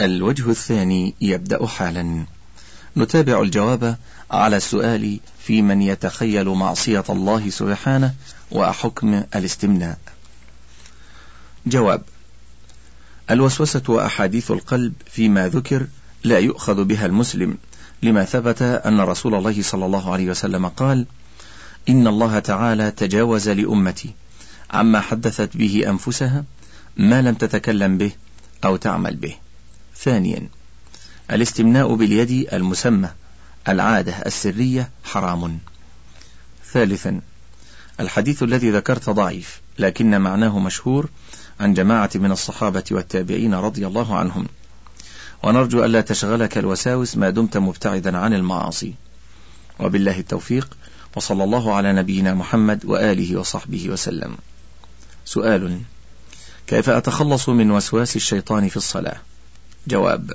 الوجه الثاني يبدأ حالا. نتابع الجواب على السؤال في من يتخيل معصية الله سبحانه وحكم الاستمناء. جواب الوسوسة وأحاديث القلب فيما ذكر لا يؤخذ بها المسلم لما ثبت أن رسول الله صلى الله عليه وسلم قال إن الله تعالى تجاوز لأمتي عما حدثت به أنفسها ما لم تتكلم به أو تعمل به. ثانيا الاستمناء باليد المسمى العادة السرية حرام. ثالثا الحديث الذي ذكرت ضعيف لكن معناه مشهور عن جماعة من الصحابة والتابعين رضي الله عنهم. ونرجو ألا تشغلك الوساوس ما دمت مبتعدا عن المعاصي. وبالله التوفيق وصلى الله على نبينا محمد وآله وصحبه وسلم. سؤال كيف أتخلص من وسواس الشيطان في الصلاة؟ جواب.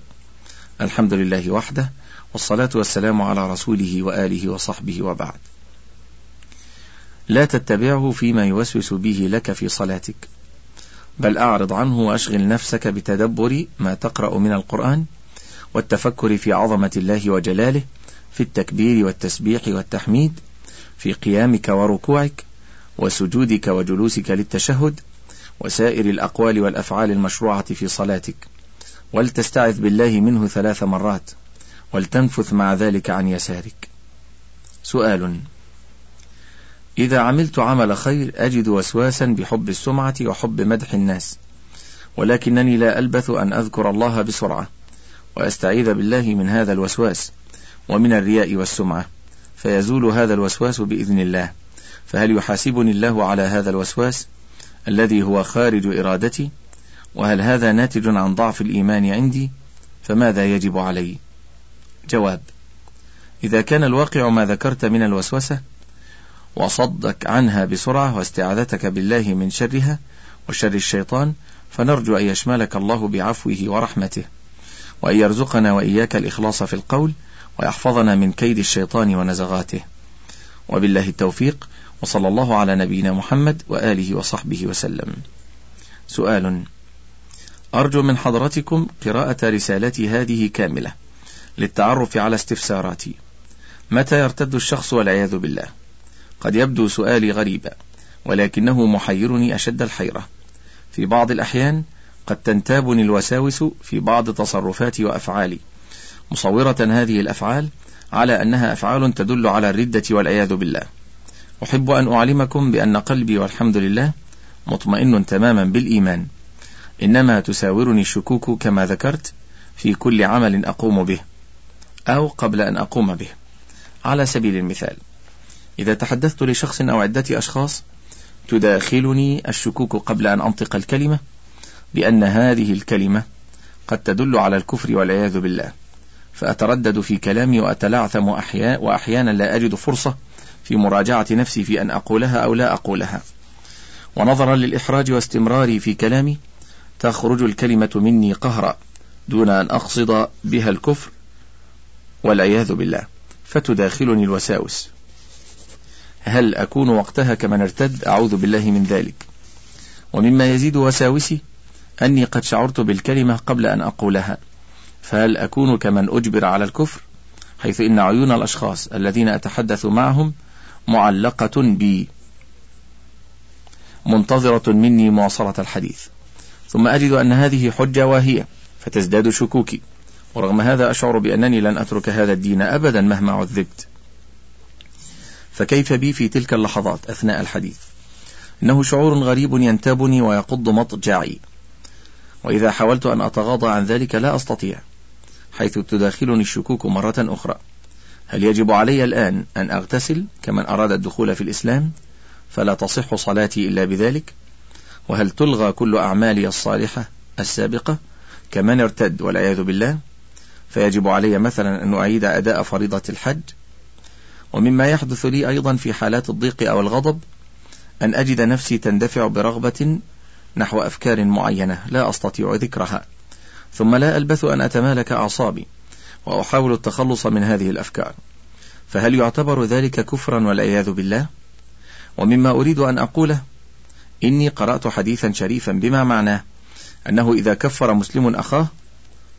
الحمد لله وحده والصلاة والسلام على رسوله وآله وصحبه وبعد. لا تتبعه فيما يوسوس به لك في صلاتك بل أعرض عنه وأشغل نفسك بتدبر ما تقرأ من القرآن والتفكر في عظمة الله وجلاله في التكبير والتسبيح والتحميد في قيامك وركوعك وسجودك وجلوسك للتشهد وسائر الأقوال والأفعال المشروعة في صلاتك. ولتستعذ بالله منه ثلاث مرات ولتنفث مع ذلك عن يسارك. سؤال إذا عملت عمل خير أجد وسواسا بحب السمعة وحب مدح الناس ولكنني لا ألبث أن أذكر الله بسرعة وأستعيذ بالله من هذا الوسواس ومن الرياء والسمعة فيزول هذا الوسواس بإذن الله. فهل يحاسبني الله على هذا الوسواس الذي هو خارج إرادتي؟ وهل هذا ناتج عن ضعف الإيمان عندي؟ فماذا يجب علي؟ جواب إذا كان الواقع ما ذكرت من الوسوسة وصدك عنها بسرعة واستعاذتك بالله من شرها وشر الشيطان فنرجو أن يشملك الله بعفوه ورحمته وأن يرزقنا وإياك الإخلاص في القول ويحفظنا من كيد الشيطان ونزغاته. وبالله التوفيق وصلى الله على نبينا محمد وآله وصحبه وسلم. سؤال أرجو من حضرتكم قراءة رسالتي هذه كاملة للتعرف على استفساراتي. متى يرتد الشخص والعياذ بالله؟ قد يبدو سؤالي غريبا ولكنه محيرني أشد الحيرة. في بعض الأحيان قد تنتابني الوساوس في بعض تصرفاتي وأفعالي. مصورة هذه الأفعال على أنها أفعال تدل على الردة والعياذ بالله. أحب أن أعلمكم بأن قلبي والحمد لله مطمئن تماما بالإيمان. إنما تساورني الشكوك كما ذكرت في كل عمل أقوم به أو قبل أن أقوم به. على سبيل المثال إذا تحدثت لشخص أو عدة أشخاص تداخلني الشكوك قبل أن أنطق الكلمة بأن هذه الكلمة قد تدل على الكفر والعياذ بالله. فأتردد في كلامي وأتلعثم أحيانا وأحيانا لا أجد فرصة في مراجعة نفسي في أن أقولها أو لا أقولها. ونظرا للإحراج واستمراري في كلامي تخرج الكلمة مني قهرا دون أن أقصد بها الكفر والعياذ بالله فتداخلني الوساوس. هل أكون وقتها كمن ارتد؟ أعوذ بالله من ذلك. ومما يزيد وساوسي أني قد شعرت بالكلمة قبل أن أقولها. فهل أكون كمن أجبر على الكفر؟ حيث إن عيون الأشخاص الذين أتحدث معهم معلقة بي منتظرة مني مواصلة الحديث. ثم أجد أن هذه حجة واهية فتزداد شكوكي. ورغم هذا أشعر بأنني لن أترك هذا الدين أبدا مهما عذبت. فكيف بي في تلك اللحظات أثناء الحديث؟ إنه شعور غريب ينتابني ويقض مضجعي. وإذا حاولت أن أتغاضى عن ذلك لا أستطيع حيث تداخلني الشكوك مرة أخرى. هل يجب علي الآن أن أغتسل كمن أراد الدخول في الإسلام؟ فلا تصح صلاتي إلا بذلك. وهل تلغى كل أعمالي الصالحة السابقة كمن ارتد والعياذ بالله؟ فيجب علي مثلا أن أعيد أداء فريضة الحج. ومما يحدث لي أيضا في حالات الضيق أو الغضب أن أجد نفسي تندفع برغبة نحو أفكار معينة لا أستطيع ذكرها ثم لا ألبث أن أتمالك أعصابي وأحاول التخلص من هذه الأفكار. فهل يعتبر ذلك كفرا والعياذ بالله؟ ومما أريد أن أقوله إني قرأت حديثا شريفا بما معناه أنه إذا كفر مسلم أخاه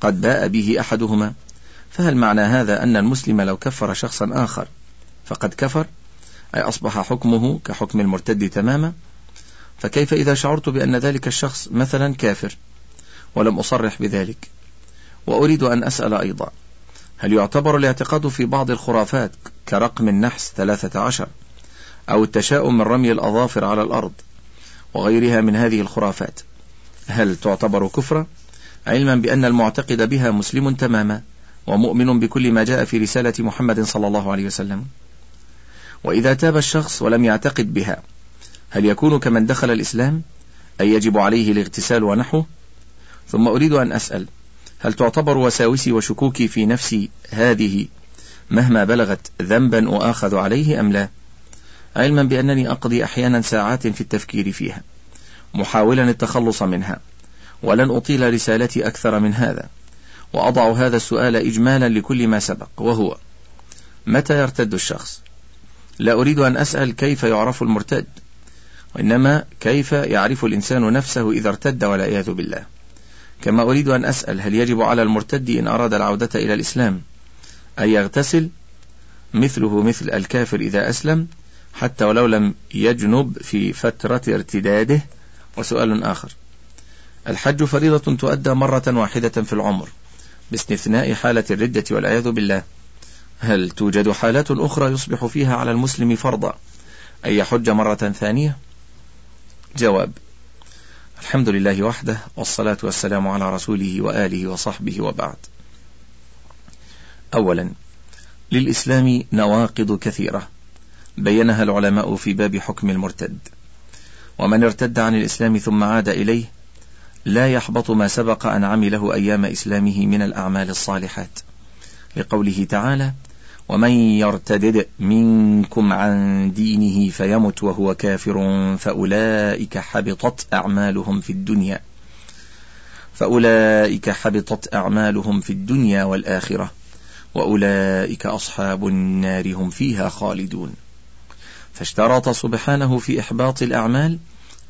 قد باء به أحدهما. فهل معنى هذا أن المسلم لو كفر شخصا آخر فقد كفر؟ أي أصبح حكمه كحكم المرتد تماما؟ فكيف إذا شعرت بأن ذلك الشخص مثلا كافر ولم أصرح بذلك؟ وأريد أن أسأل أيضا هل يعتبر الاعتقاد في بعض الخرافات كرقم النحس ثلاثة عشر أو التشاؤم من رمي الأظافر على الأرض وغيرها من هذه الخرافات. هل تعتبر كفرا؟ علما بأن المعتقد بها مسلم تماما ومؤمن بكل ما جاء في رسالة محمد صلى الله عليه وسلم. وإذا تاب الشخص ولم يعتقد بها هل يكون كمن دخل الإسلام؟ أي يجب عليه الاغتسال ونحوه؟ ثم أريد أن أسأل هل تعتبر وساوسي وشكوكي في نفسي هذه مهما بلغت ذنبا أؤاخذ عليه أم لا؟ علما بأنني أقضي أحيانا ساعات في التفكير فيها محاولا التخلص منها ولن أطيل رسالتي أكثر من هذا وأضع هذا السؤال إجمالا لكل ما سبق وهو متى يرتد الشخص؟ لا أريد أن أسأل كيف يعرف المرتد وإنما كيف يعرف الإنسان نفسه إذا ارتد والعياذ بالله. كما أريد أن أسأل هل يجب على المرتد إن أراد العودة إلى الإسلام أن يغتسل؟ مثله مثل الكافر إذا أسلم حتى ولو لم يجنب في فترة ارتداده. وسؤال آخر. الحج فريضة تؤدى مرة واحدة في العمر باستثناء حالة الردة والعياذ بالله. هل توجد حالات أخرى يصبح فيها على المسلم فرضا أن يحج مرة ثانية؟ جواب الحمد لله وحده والصلاة والسلام على رسوله وآله وصحبه وبعد. أولا للإسلام نواقض كثيرة. بينها العلماء في باب حكم المرتد. ومن ارتد عن الإسلام ثم عاد إليه لا يحبط ما سبق أن عمله أيام إسلامه من الأعمال الصالحات. لقوله تعالى ومن يرتدد منكم عن دينه فيمت وهو كافر فأولئك حبطت أعمالهم في الدنيا فأولئك حبطت أعمالهم في الدنيا والآخرة وأولئك أصحاب النار هم فيها خالدون. فاشترط سبحانه في إحباط الأعمال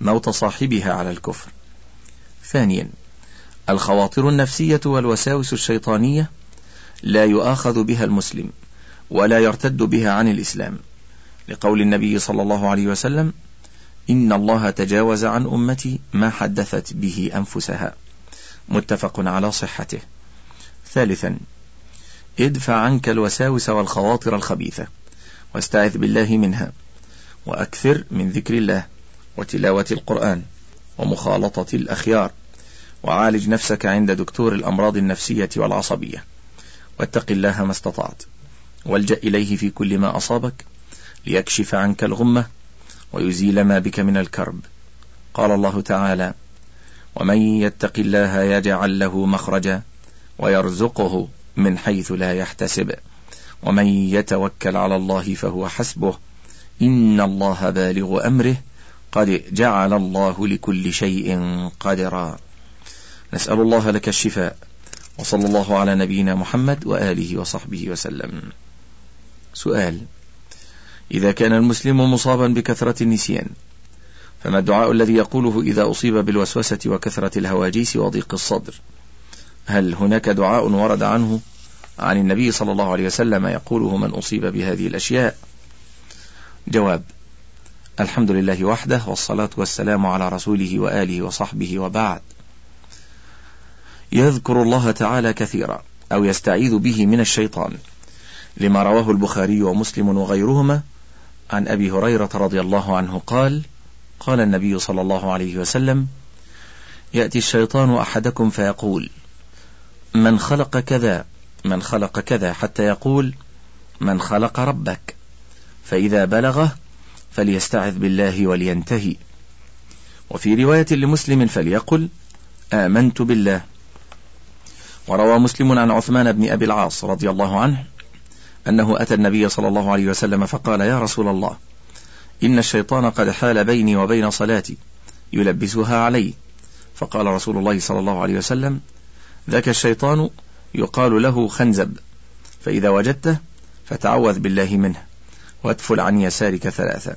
موت صاحبها على الكفر. ثانيا الخواطر النفسية والوساوس الشيطانية لا يؤاخذ بها المسلم ولا يرتد بها عن الإسلام لقول النبي صلى الله عليه وسلم إن الله تجاوز عن أمتي ما حدثت به أنفسها. متفق على صحته. ثالثا ادفع عنك الوساوس والخواطر الخبيثة واستعذ بالله منها. وأكثر من ذكر الله وتلاوة القرآن ومخالطة الأخيار وعالج نفسك عند دكتور الأمراض النفسية والعصبية. واتق الله ما استطعت. والجأ إليه في كل ما أصابك ليكشف عنك الغمة ويزيل ما بك من الكرب. قال الله تعالى ومن يتق الله يجعل له مخرجا ويرزقه من حيث لا يحتسب. ومن يتوكل على الله فهو حسبه إن الله بالغ أمره قد جعل الله لكل شيء قدرا. نسأل الله لك الشفاء وصلى الله على نبينا محمد وآله وصحبه وسلم. سؤال إذا كان المسلم مصابا بكثرة النسيان فما الدعاء الذي يقوله إذا أصيب بالوسوسة وكثرة الهواجيس وضيق الصدر؟ هل هناك دعاء ورد عنه؟ عن النبي صلى الله عليه وسلم يقوله من أصيب بهذه الأشياء جواب. الحمد لله وحده والصلاة والسلام على رسوله وآله وصحبه وبعد. يذكر الله تعالى كثيرا أو يستعيذ به من الشيطان لما رواه البخاري ومسلم وغيرهما عن أبي هريرة رضي الله عنه قال قال النبي صلى الله عليه وسلم يأتي الشيطان أحدكم فيقول من خلق كذا من خلق كذا حتى يقول من خلق ربك فإذا بلغه فليستعذ بالله ولينتهي. وفي رواية لمسلم فليقل آمنت بالله. وروى مسلم عن عثمان بن أبي العاص رضي الله عنه أنه أتى النبي صلى الله عليه وسلم فقال يا رسول الله إن الشيطان قد حال بيني وبين صلاتي يلبسها علي. فقال رسول الله صلى الله عليه وسلم ذاك الشيطان يقال له خنزب فإذا وجدته فتعوذ بالله منه. وادفل عن يسارك ثلاثة.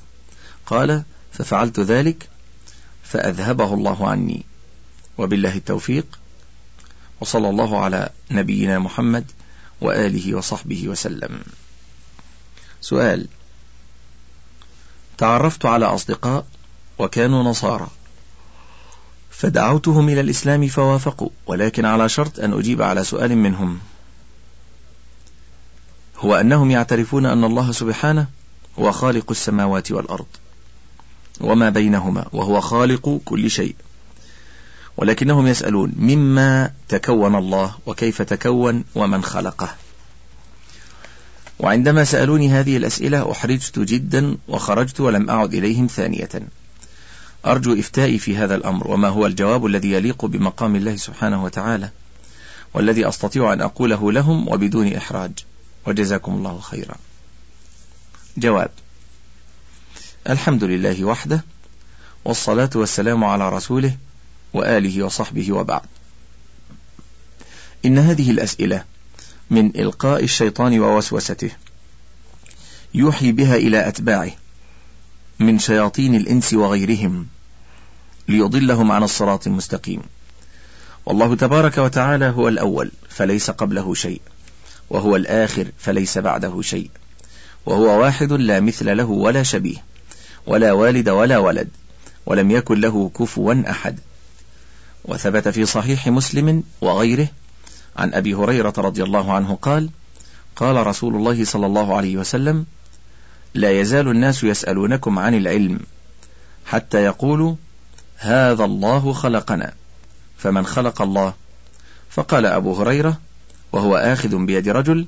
قال ففعلت ذلك فأذهبه الله عني. وبالله التوفيق. وصلى الله على نبينا محمد وآله وصحبه وسلم. سؤال. تعرفت على أصدقاء وكانوا نصارى. فدعوتهم إلى الإسلام فوافقوا ولكن على شرط أن أجيب على سؤال منهم. هو أنهم يعترفون أن الله سبحانه هو خالق السماوات والأرض وما بينهما وهو خالق كل شيء. ولكنهم يسألون مما تكون الله وكيف تكون ومن خلقه؟ وعندما سألوني هذه الأسئلة أحرجت جدا وخرجت ولم أعد إليهم ثانية. أرجو إفتائي في هذا الأمر وما هو الجواب الذي يليق بمقام الله سبحانه وتعالى والذي أستطيع أن أقوله لهم وبدون إحراج. وجزاكم الله خيرا. جواب الحمد لله وحده والصلاة والسلام على رسوله وآله وصحبه وبعد. إن هذه الأسئلة من إلقاء الشيطان ووسوسته يوحي بها إلى أتباعه من شياطين الإنس وغيرهم ليضلهم عن الصراط المستقيم. والله تبارك وتعالى هو الأول فليس قبله شيء. وهو الآخر فليس بعده شيء. وهو واحد لا مثل له ولا شبيه ولا والد ولا ولد ولم يكن له كفوا أحد. وثبت في صحيح مسلم وغيره عن أبي هريرة رضي الله عنه قال قال رسول الله صلى الله عليه وسلم لا يزال الناس يسألونكم عن العلم حتى يقولوا هذا الله خلقنا فمن خلق الله؟ فقال أبو هريرة وهو آخذ بيد رجل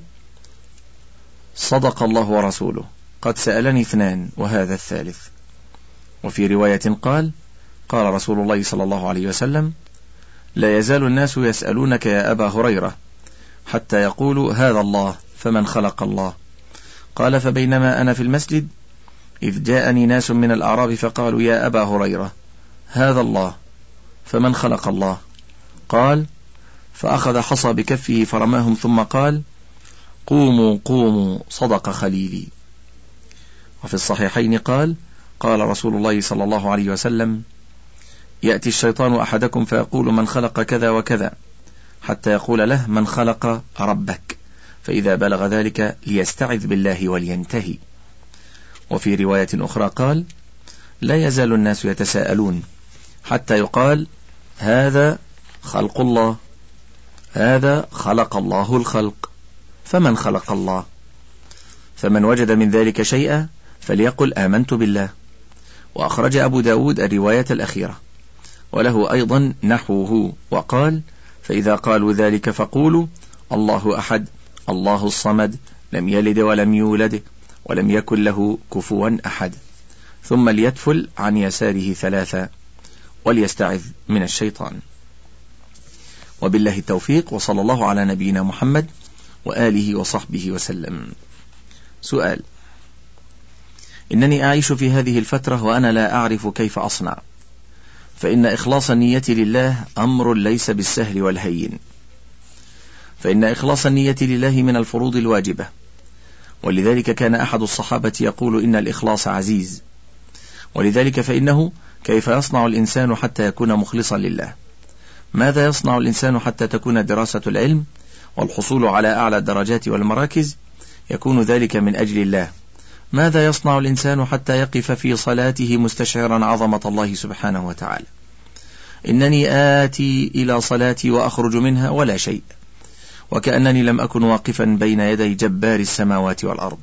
صدق الله ورسوله. قد سألني اثنان وهذا الثالث. وفي رواية قال قال رسول الله صلى الله عليه وسلم لا يزال الناس يسألونك يا أبا هريرة حتى يقولوا هذا الله فمن خلق الله. قال فبينما أنا في المسجد إذ جاءني ناس من الأعراب فقالوا يا أبا هريرة هذا الله فمن خلق الله؟ قال فأخذ حصى بكفه فرماهم ثم قال قوموا قوموا صدق خليلي. وفي الصحيحين قال قال رسول الله صلى الله عليه وسلم يأتي الشيطان أحدكم فيقول من خلق كذا وكذا حتى يقول له من خلق ربك فإذا بلغ ذلك ليستعذ بالله ولينتهي. وفي رواية أخرى قال لا يزال الناس يتساءلون حتى يقال هذا خلق الله هذا خلق الله الخلق. فمن خلق الله؟ فمن وجد من ذلك شيئا فليقل آمنت بالله. وأخرج أبو داود الرواية الأخيرة. وله أيضا نحوه. وقال فإذا قالوا ذلك فقولوا الله أحد الله الصمد لم يلد ولم يولد ولم يكن له كفوا أحد. ثم ليتفل عن يساره ثلاثة وليستعذ من الشيطان. وبالله التوفيق وصلى الله على نبينا محمد وآله وصحبه وسلم. سؤال إنني أعيش في هذه الفترة وأنا لا أعرف كيف أصنع. فإن إخلاص النية لله أمر ليس بالسهل والهين. فإن إخلاص النية لله من الفروض الواجبة. ولذلك كان أحد الصحابة يقول إن الإخلاص عزيز. ولذلك فإنه كيف يصنع الإنسان حتى يكون مخلصا لله. ماذا يصنع الإنسان حتى تكون دراسة العلم والحصول على أعلى الدرجات والمراكز يكون ذلك من أجل الله؟ ماذا يصنع الإنسان حتى يقف في صلاته مستشعرا عظمة الله سبحانه وتعالى؟ إنني آتي إلى صلاتي وأخرج منها ولا شيء وكأنني لم أكن واقفا بين يدي جبار السماوات والأرض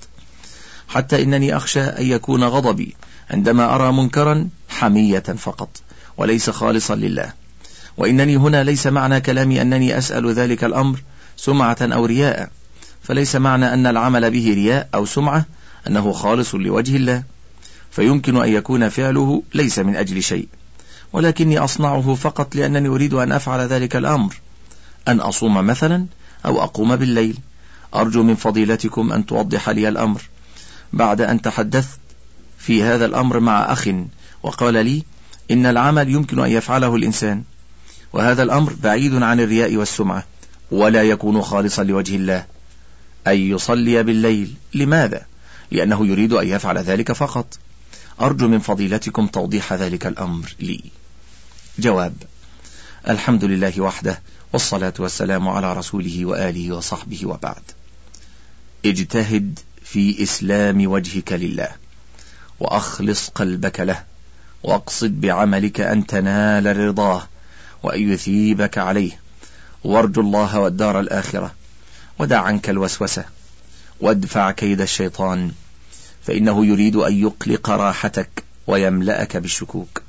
حتى إنني أخشى أن يكون غضبي عندما أرى منكرا حمية فقط وليس خالصا لله. وإنني هنا ليس معنى كلامي أنني أسأل ذلك الأمر سمعة أو رياء فليس معنى أن العمل به رياء أو سمعة أنه خالص لوجه الله. فيمكن أن يكون فعله ليس من أجل شيء ولكني أصنعه فقط لأنني أريد أن أفعل ذلك الأمر. أن أصوم مثلا أو أقوم بالليل. أرجو من فضيلتكم أن توضح لي الأمر. بعد أن تحدثت في هذا الأمر مع أخ وقال لي إن العمل يمكن أن يفعله الإنسان. وهذا الأمر بعيد عن الرياء والسمعة ولا يكون خالصا لوجه الله. أن يصلي بالليل لماذا؟ لأنه يريد أن يفعل ذلك فقط. أرجو من فضيلتكم توضيح ذلك الأمر لي. جواب الحمد لله وحده والصلاة والسلام على رسوله وآله وصحبه وبعد. اجتهد في إسلام وجهك لله وأخلص قلبك له واقصد بعملك أن تنال رضاه. وأن يثيبك عليه. وارجو الله والدار الآخرة. ودع عنك الوسوسة. وادفع كيد الشيطان. فإنه يريد أن يقلق راحتك ويملأك بالشكوك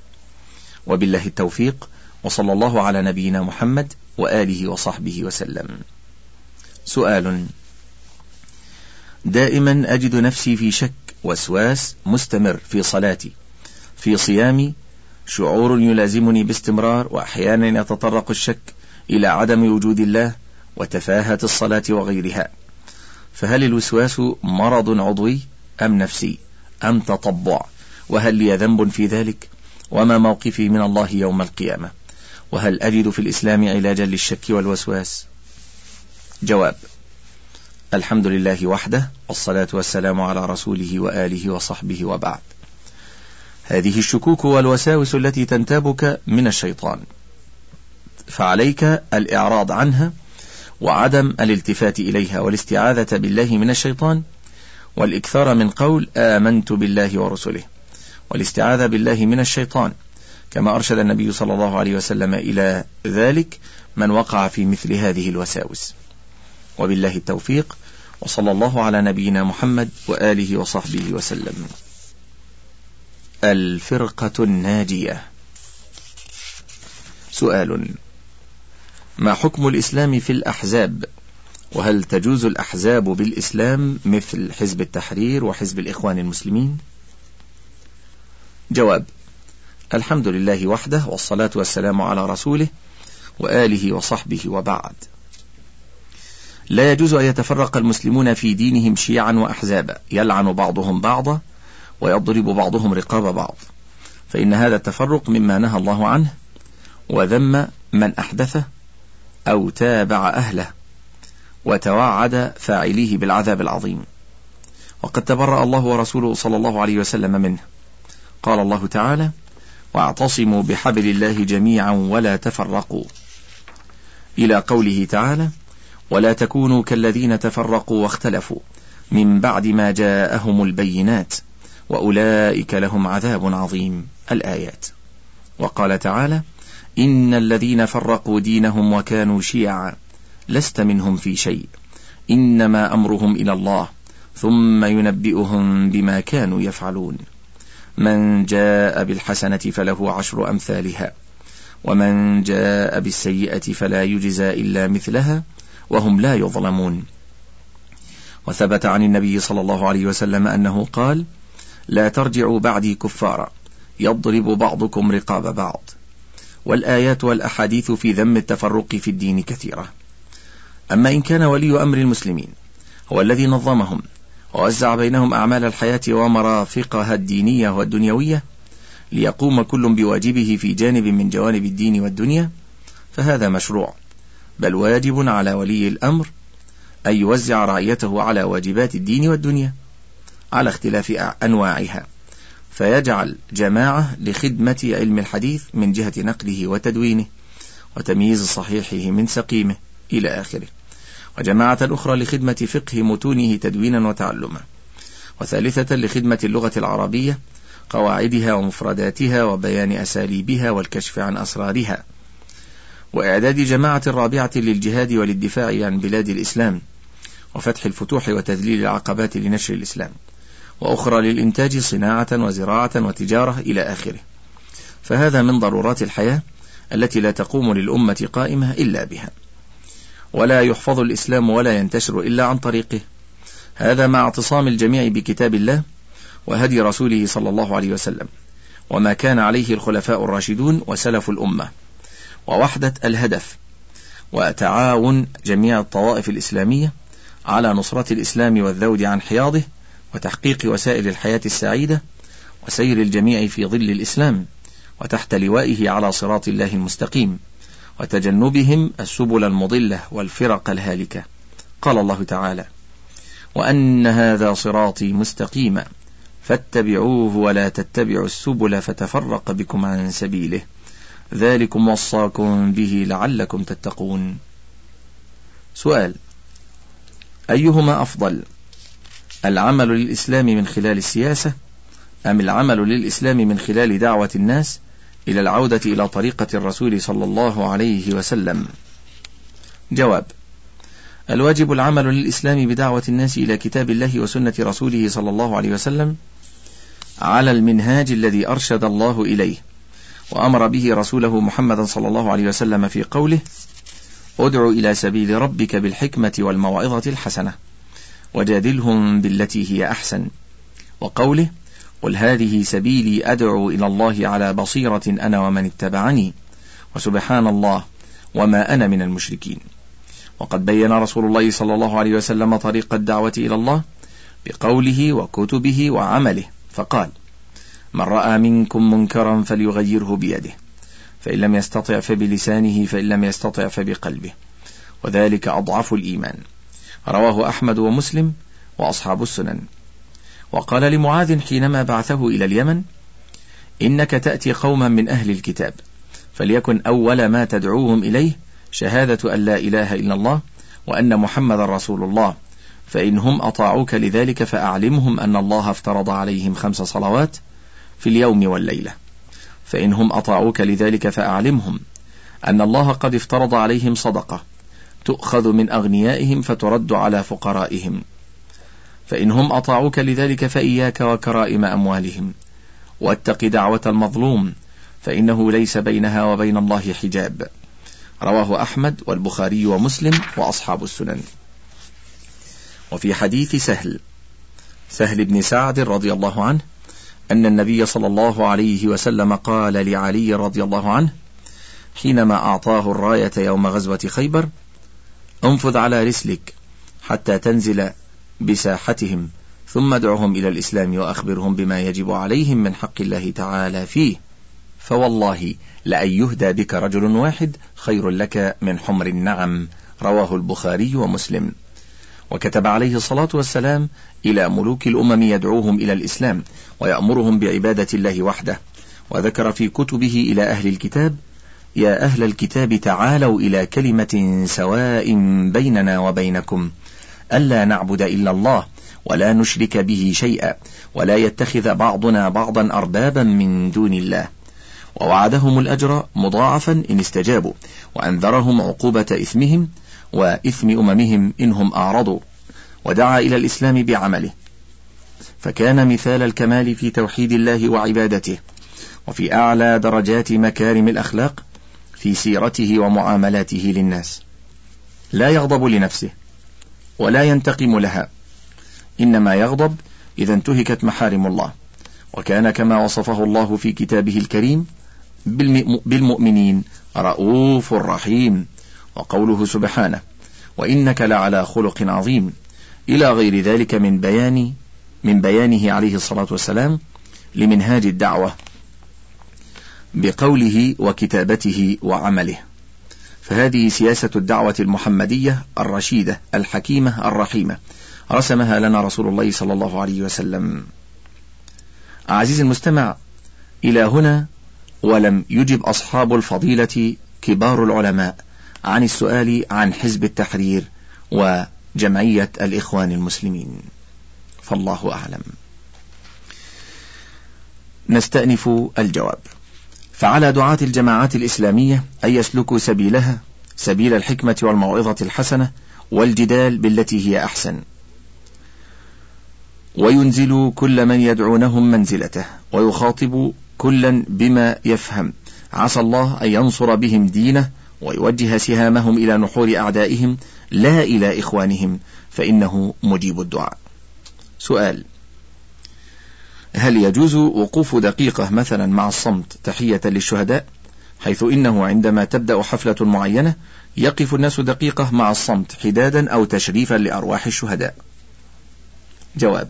وبالله التوفيق. وصلى الله على نبينا محمد وآله وصحبه وسلم. سؤال. دائما أجد نفسي في شك وسواس مستمر في صلاتي في صيامي شعور يلازمني باستمرار وأحيانا يتطرق الشك إلى عدم وجود الله وتفاهة الصلاة وغيرها. فهل الوسواس مرض عضوي أم نفسي؟ أم تطبع؟ وهل لي ذنب في ذلك؟ وما موقفي من الله يوم القيامة؟ وهل أجد في الإسلام علاجا للشك والوسواس؟ جواب الحمد لله وحده والصلاة والسلام على رسوله وآله وصحبه وبعد. هذه الشكوك والوساوس التي تنتابك من الشيطان. فعليك الإعراض عنها وعدم الالتفات إليها والاستعاذة بالله من الشيطان والإكثار من قول آمنت بالله ورسله والاستعاذة بالله من الشيطان. كما أرشد النبي صلى الله عليه وسلم إلى ذلك من وقع في مثل هذه الوساوس وبالله التوفيق وصلى الله على نبينا محمد وآله وصحبه وسلم. الفرقة الناجية. سؤال ما حكم الإسلام في الأحزاب؟ وهل تجوز الأحزاب بالإسلام مثل حزب التحرير وحزب الإخوان المسلمين؟ جواب الحمد لله وحده والصلاة والسلام على رسوله وآله وصحبه وبعد. لا يجوز أن يتفرق المسلمون في دينهم شيعا وأحزابا يلعن بعضهم بعضا ويضرب بعضهم رقاب بعض. فإن هذا التفرق مما نهى الله عنه وذم من أحدثه أو تابع أهله وتوعد فاعليه بالعذاب العظيم. وقد تبرأ الله ورسوله صلى الله عليه وسلم منه. قال الله تعالى واعتصموا بحبل الله جميعا ولا تفرقوا. إلى قوله تعالى ولا تكونوا كالذين تفرقوا واختلفوا من بعد ما جاءهم البينات. وأولئك لهم عذاب عظيم. الآيات. وقال تعالى إن الذين فرقوا دينهم وكانوا شيعا لست منهم في شيء. إنما أمرهم إلى الله ثم ينبئهم بما كانوا يفعلون. من جاء بالحسنة فله عشر أمثالها ومن جاء بالسيئة فلا يجزى إلا مثلها وهم لا يظلمون. وثبت عن النبي صلى الله عليه وسلم أنه قال لا ترجعوا بعدي كفارا يضرب بعضكم رقاب بعض. والآيات والأحاديث في ذم التفرق في الدين كثيرة. أما إن كان ولي أمر المسلمين هو الذي نظمهم ووزع بينهم أعمال الحياة ومرافقها الدينية والدنيوية ليقوم كل بواجبه في جانب من جوانب الدين والدنيا فهذا مشروع. بل واجب على ولي الأمر أن يوزع رعيته على واجبات الدين والدنيا. على اختلاف أنواعها. فيجعل جماعة لخدمة علم الحديث من جهة نقله وتدوينه وتمييز صحيحه من سقيمه إلى آخره. وجماعة أخرى لخدمة فقه متونه تدوينا وتعلما. وثالثة لخدمة اللغة العربية قواعدها ومفرداتها وبيان أساليبها والكشف عن أسرارها. وإعداد جماعة رابعة للجهاد وللدفاع عن بلاد الإسلام وفتح الفتوح وتذليل العقبات لنشر الإسلام. وأخرى للإنتاج صناعة وزراعة وتجارة إلى آخره. فهذا من ضرورات الحياة التي لا تقوم للأمة قائمة إلا بها. ولا يحفظ الإسلام ولا ينتشر إلا عن طريقه. هذا مع اعتصام الجميع بكتاب الله وهدي رسوله صلى الله عليه وسلم. وما كان عليه الخلفاء الراشدون وسلف الأمة. ووحدة الهدف. وتعاون جميع الطوائف الإسلامية على نصرة الإسلام والذود عن حياضه وتحقيق وسائل الحياة السعيدة وسير الجميع في ظل الإسلام وتحت لوائه على صراط الله المستقيم وتجنبهم السبل المضلة والفرق الهالكة. قال الله تعالى وأن هذا صراطي مستقيما فاتبعوه ولا تتبعوا السبل فتفرق بكم عن سبيله. ذلكم وصاكم به لعلكم تتقون. سؤال أيهما أفضل؟ العمل للإسلام من خلال السياسة أم العمل للإسلام من خلال دعوة الناس إلى العودة إلى طريقة الرسول صلى الله عليه وسلم؟ جواب الواجب العمل للإسلام بدعوة الناس إلى كتاب الله وسنة رسوله صلى الله عليه وسلم على المنهاج الذي أرشد الله إليه وأمر به رسوله محمدا صلى الله عليه وسلم في قوله ادع إلى سبيل ربك بالحكمة والموعظة الحسنة. وجادلهم بالتي هي أحسن. وقوله قل هذه سبيلي أدعو إلى الله على بصيرة أنا ومن اتبعني وسبحان الله وما أنا من المشركين. وقد بين رسول الله صلى الله عليه وسلم طريق الدعوة إلى الله بقوله وكتبه وعمله فقال من رأى منكم منكرا فليغيره بيده فإن لم يستطع فبلسانه فإن لم يستطع فبقلبه وذلك أضعف الإيمان. رواه أحمد ومسلم وأصحاب السنن. وقال لمعاذ حينما بعثه إلى اليمن إنك تأتي قوما من أهل الكتاب فليكن أول ما تدعوهم إليه شهادة أن لا إله إلا الله وأن محمد رسول الله فإن هم أطاعوك لذلك فأعلمهم أن الله افترض عليهم خمس صلوات في اليوم والليلة. فإن هم أطاعوك لذلك فأعلمهم أن الله قد افترض عليهم صدقة تؤخذ من أغنيائهم فترد على فقرائهم. فإن هم أطاعوك لذلك فإياك وكرائم أموالهم. واتق دعوة المظلوم فإنه ليس بينها وبين الله حجاب. رواه أحمد والبخاري ومسلم وأصحاب السنن. وفي حديث سهل سهل بن سعد رضي الله عنه أن النبي صلى الله عليه وسلم قال لعلي رضي الله عنه حينما أعطاه الراية يوم غزوة خيبر انفذ على رسلك حتى تنزل بساحتهم ثم ادعهم إلى الإسلام وأخبرهم بما يجب عليهم من حق الله تعالى فيه. فوالله لأن يهدى بك رجل واحد خير لك من حمر النعم رواه البخاري ومسلم. وكتب عليه الصلاة والسلام إلى ملوك الأمم يدعوهم إلى الإسلام ويأمرهم بعبادة الله وحده وذكر في كتبه إلى أهل الكتاب يا أهل الكتاب تعالوا إلى كلمة سواء بيننا وبينكم. ألا نعبد إلا الله ولا نشرك به شيئا ولا يتخذ بعضنا بعضا أربابا من دون الله. ووعدهم الأجر مضاعفا إن استجابوا وأنذرهم عقوبة إثمهم وإثم أممهم إنهم أعرضوا. ودعا إلى الإسلام بعمله. فكان مثال الكمال في توحيد الله وعبادته. وفي أعلى درجات مكارم الأخلاق في سيرته ومعاملاته للناس. لا يغضب لنفسه ولا ينتقم لها. إنما يغضب إذا انتهكت محارم الله. وكان كما وصفه الله في كتابه الكريم بالمؤمنين رؤوف رحيم. وقوله سبحانه وإنك لعلى خلق عظيم. إلى غير ذلك من بيان من بيانه عليه الصلاة والسلام لمنهاج الدعوة. بقوله وكتابته وعمله. فهذه سياسة الدعوة المحمدية الرشيدة الحكيمة الرحيمة. رسمها لنا رسول الله صلى الله عليه وسلم. عزيزي المستمع إلى هنا ولم يجب أصحاب الفضيلة كبار العلماء عن السؤال عن حزب التحرير وجمعية الإخوان المسلمين. فالله أعلم. نستأنف الجواب. فعلى دعاة الجماعات الإسلامية أن يسلكوا سبيلها سبيل الحكمة والموعظة الحسنة والجدال بالتي هي أحسن. وينزلوا كل من يدعونهم منزلته ويخاطبوا كلا بما يفهم. عسى الله أن ينصر بهم دينه ويوجه سهامهم إلى نحور أعدائهم لا إلى إخوانهم فإنه مجيب الدعاء. سؤال هل يجوز وقوف دقيقة مثلا مع الصمت تحية للشهداء؟ حيث إنه عندما تبدأ حفلة معينة يقف الناس دقيقة مع الصمت حدادا أو تشريفا لأرواح الشهداء. جواب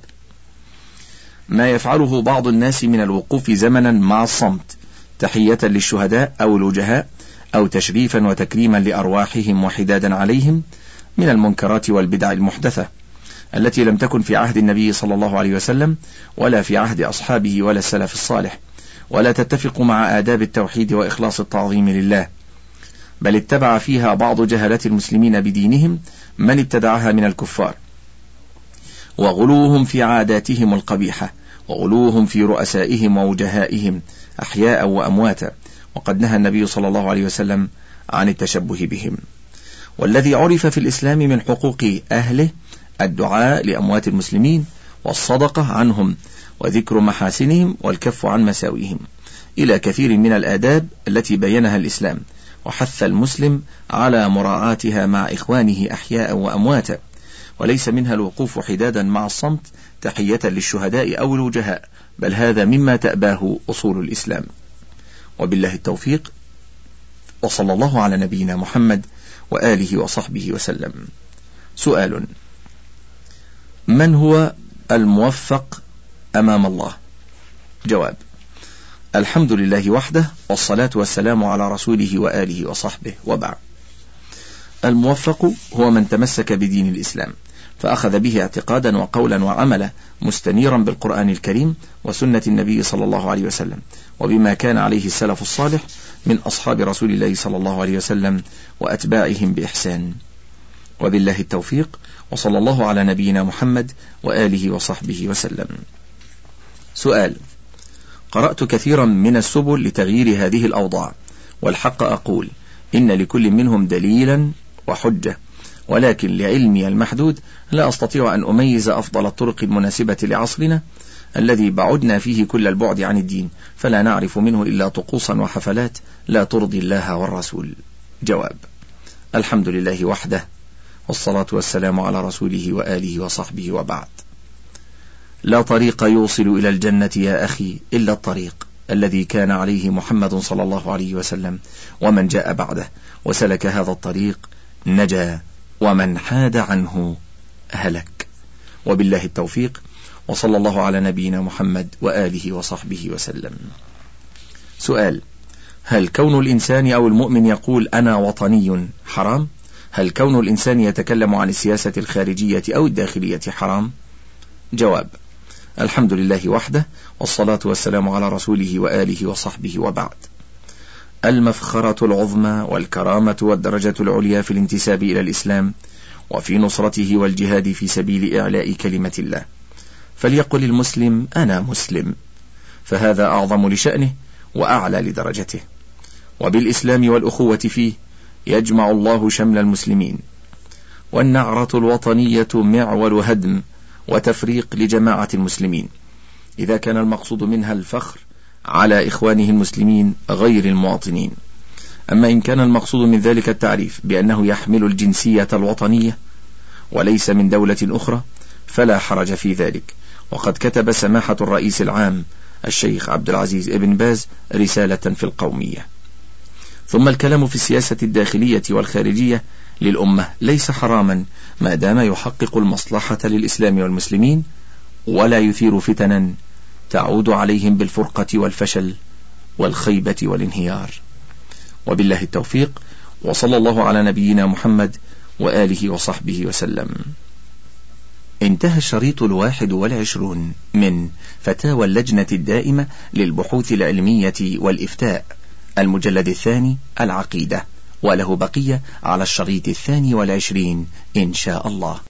ما يفعله بعض الناس من الوقوف زمنا مع الصمت تحية للشهداء أو الوجهاء أو تشريفا وتكريما لأرواحهم وحدادا عليهم من المنكرات والبدع المحدثة. التي لم تكن في عهد النبي صلى الله عليه وسلم ولا في عهد أصحابه ولا السلف الصالح. ولا تتفق مع آداب التوحيد وإخلاص التعظيم لله. بل اتبع فيها بعض جهلة المسلمين بدينهم من ابتدعها من الكفار. وغلوهم في عاداتهم القبيحة وغلوهم في رؤسائهم ووجهائهم أحياء وأمواتا. وقد نهى النبي صلى الله عليه وسلم عن التشبه بهم. والذي عرف في الإسلام من حقوق أهله الدعاء لأموات المسلمين والصدقة عنهم وذكر محاسنهم والكف عن مساويهم إلى كثير من الآداب التي بينها الإسلام وحث المسلم على مراعاتها مع إخوانه أحياء وأمواتا. وليس منها الوقوف حدادا مع الصمت تحية للشهداء أو الوجهاء بل هذا مما تأباه أصول الإسلام. وبالله التوفيق وصلى الله على نبينا محمد وآله وصحبه وسلم. سؤال من هو الموفق أمام الله؟ جواب الحمد لله وحده والصلاة والسلام على رسوله وآله وصحبه وبعد. الموفق هو من تمسك بدين الإسلام فأخذ به اعتقادا وقولا وعملا مستنيرا بالقرآن الكريم وسنة النبي صلى الله عليه وسلم وبما كان عليه السلف الصالح من أصحاب رسول الله صلى الله عليه وسلم وأتباعهم بإحسان. وبالله التوفيق وصلى الله على نبينا محمد وآله وصحبه وسلم. سؤال قرأت كثيرا من السبل لتغيير هذه الأوضاع والحق أقول إن لكل منهم دليلا وحجة ولكن لعلمي المحدود لا أستطيع أن أميز أفضل الطرق المناسبة لعصرنا الذي بعدنا فيه كل البعد عن الدين فلا نعرف منه إلا طقوسا وحفلات لا ترضي الله والرسول. جواب الحمد لله وحده والصلاة والسلام على رسوله وآله وصحبه وبعد. لا طريق يوصل إلى الجنة يا أخي إلا الطريق الذي كان عليه محمد صلى الله عليه وسلم ومن جاء بعده وسلك هذا الطريق نجا ومن حاد عنه هلك. وبالله التوفيق وصلى الله على نبينا محمد وآله وصحبه وسلم. سؤال هل كون الإنسان أو المؤمن يقول أنا وطني حرام؟ هل كون الإنسان يتكلم عن السياسة الخارجية أو الداخلية حرام؟ جواب الحمد لله وحده والصلاة والسلام على رسوله وآله وصحبه وبعد. المفخرة العظمى والكرامة والدرجة العليا في الانتساب إلى الإسلام وفي نصرته والجهاد في سبيل إعلاء كلمة الله. فليقل المسلم أنا مسلم. فهذا أعظم لشأنه وأعلى لدرجته. وبالإسلام والأخوة فيه يجمع الله شمل المسلمين. والنعرة الوطنية معول هدم وتفريق لجماعة المسلمين. إذا كان المقصود منها الفخر على إخوانه المسلمين غير المواطنين. أما إن كان المقصود من ذلك التعريف بأنه يحمل الجنسية الوطنية وليس من دولة أخرى فلا حرج في ذلك. وقد كتب سماحة الرئيس العام الشيخ عبد العزيز ابن باز رسالة في القومية. ثم الكلام في السياسة الداخلية والخارجية للأمة ليس حراما ما دام يحقق المصلحة للإسلام والمسلمين ولا يثير فتنا تعود عليهم بالفرقة والفشل والخيبة والانهيار. وبالله التوفيق وصلى الله على نبينا محمد وآله وصحبه وسلم. انتهى الشريط الواحد والعشرون من فتاوى اللجنة الدائمة للبحوث العلمية والإفتاء. المجلد الثاني العقيدة وله بقية على الشريط الثاني والعشرين إن شاء الله.